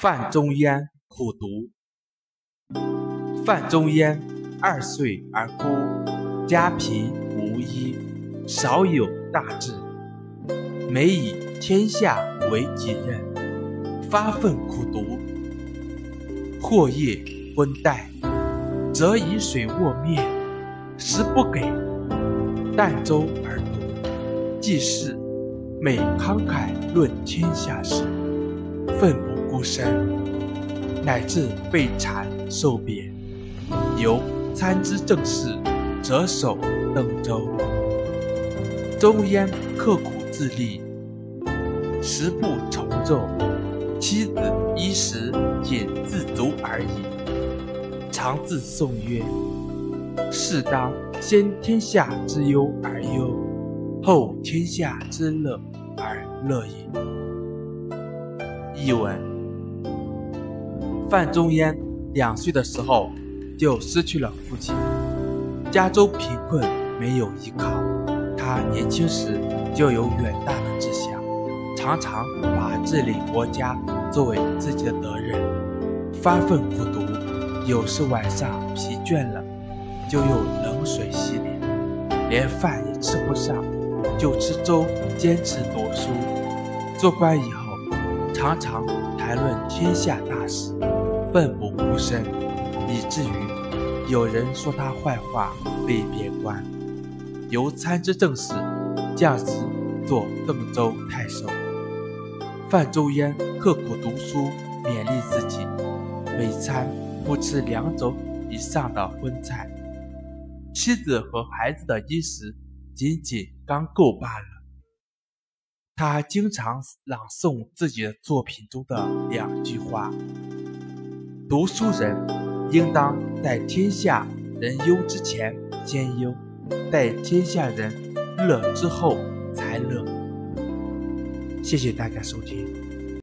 范仲淹苦读。范仲淹二岁而孤，家贫无依，少有大志，每以天下为己任，发愤苦读。或夜昏旦，则以水卧面，食不给，淡粥而读。记事，每慷慨论天下事，奋不顾身，乃至被谗受贬，犹参知政事，折首登州。周焉刻苦自立，食不愁肉，妻子衣食仅自足而已。常自诵曰：“适当先天下之忧而忧，后天下之乐而乐也。”译文：范仲淹两岁的时候就失去了父亲，家中贫困，没有依靠。他年轻时就有远大的志向，常常把治理国家作为自己的责任，发奋苦读。有时晚上疲倦了，就用冷水洗脸，连饭也吃不上，就吃粥，坚持读书。做官以后，常常谈论天下大事，奋不顾身，以至于有人说他坏话，被贬官。由参知政事，降职做邓州太守。范仲淹刻苦读书，勉励自己，每餐不吃两种以上的荤菜，妻子和孩子的衣食仅仅刚够罢了。他经常朗诵自己的作品中的两句话：“读书人应当在天下人忧之前先忧。”待天下人乐之后才乐。谢谢大家收听。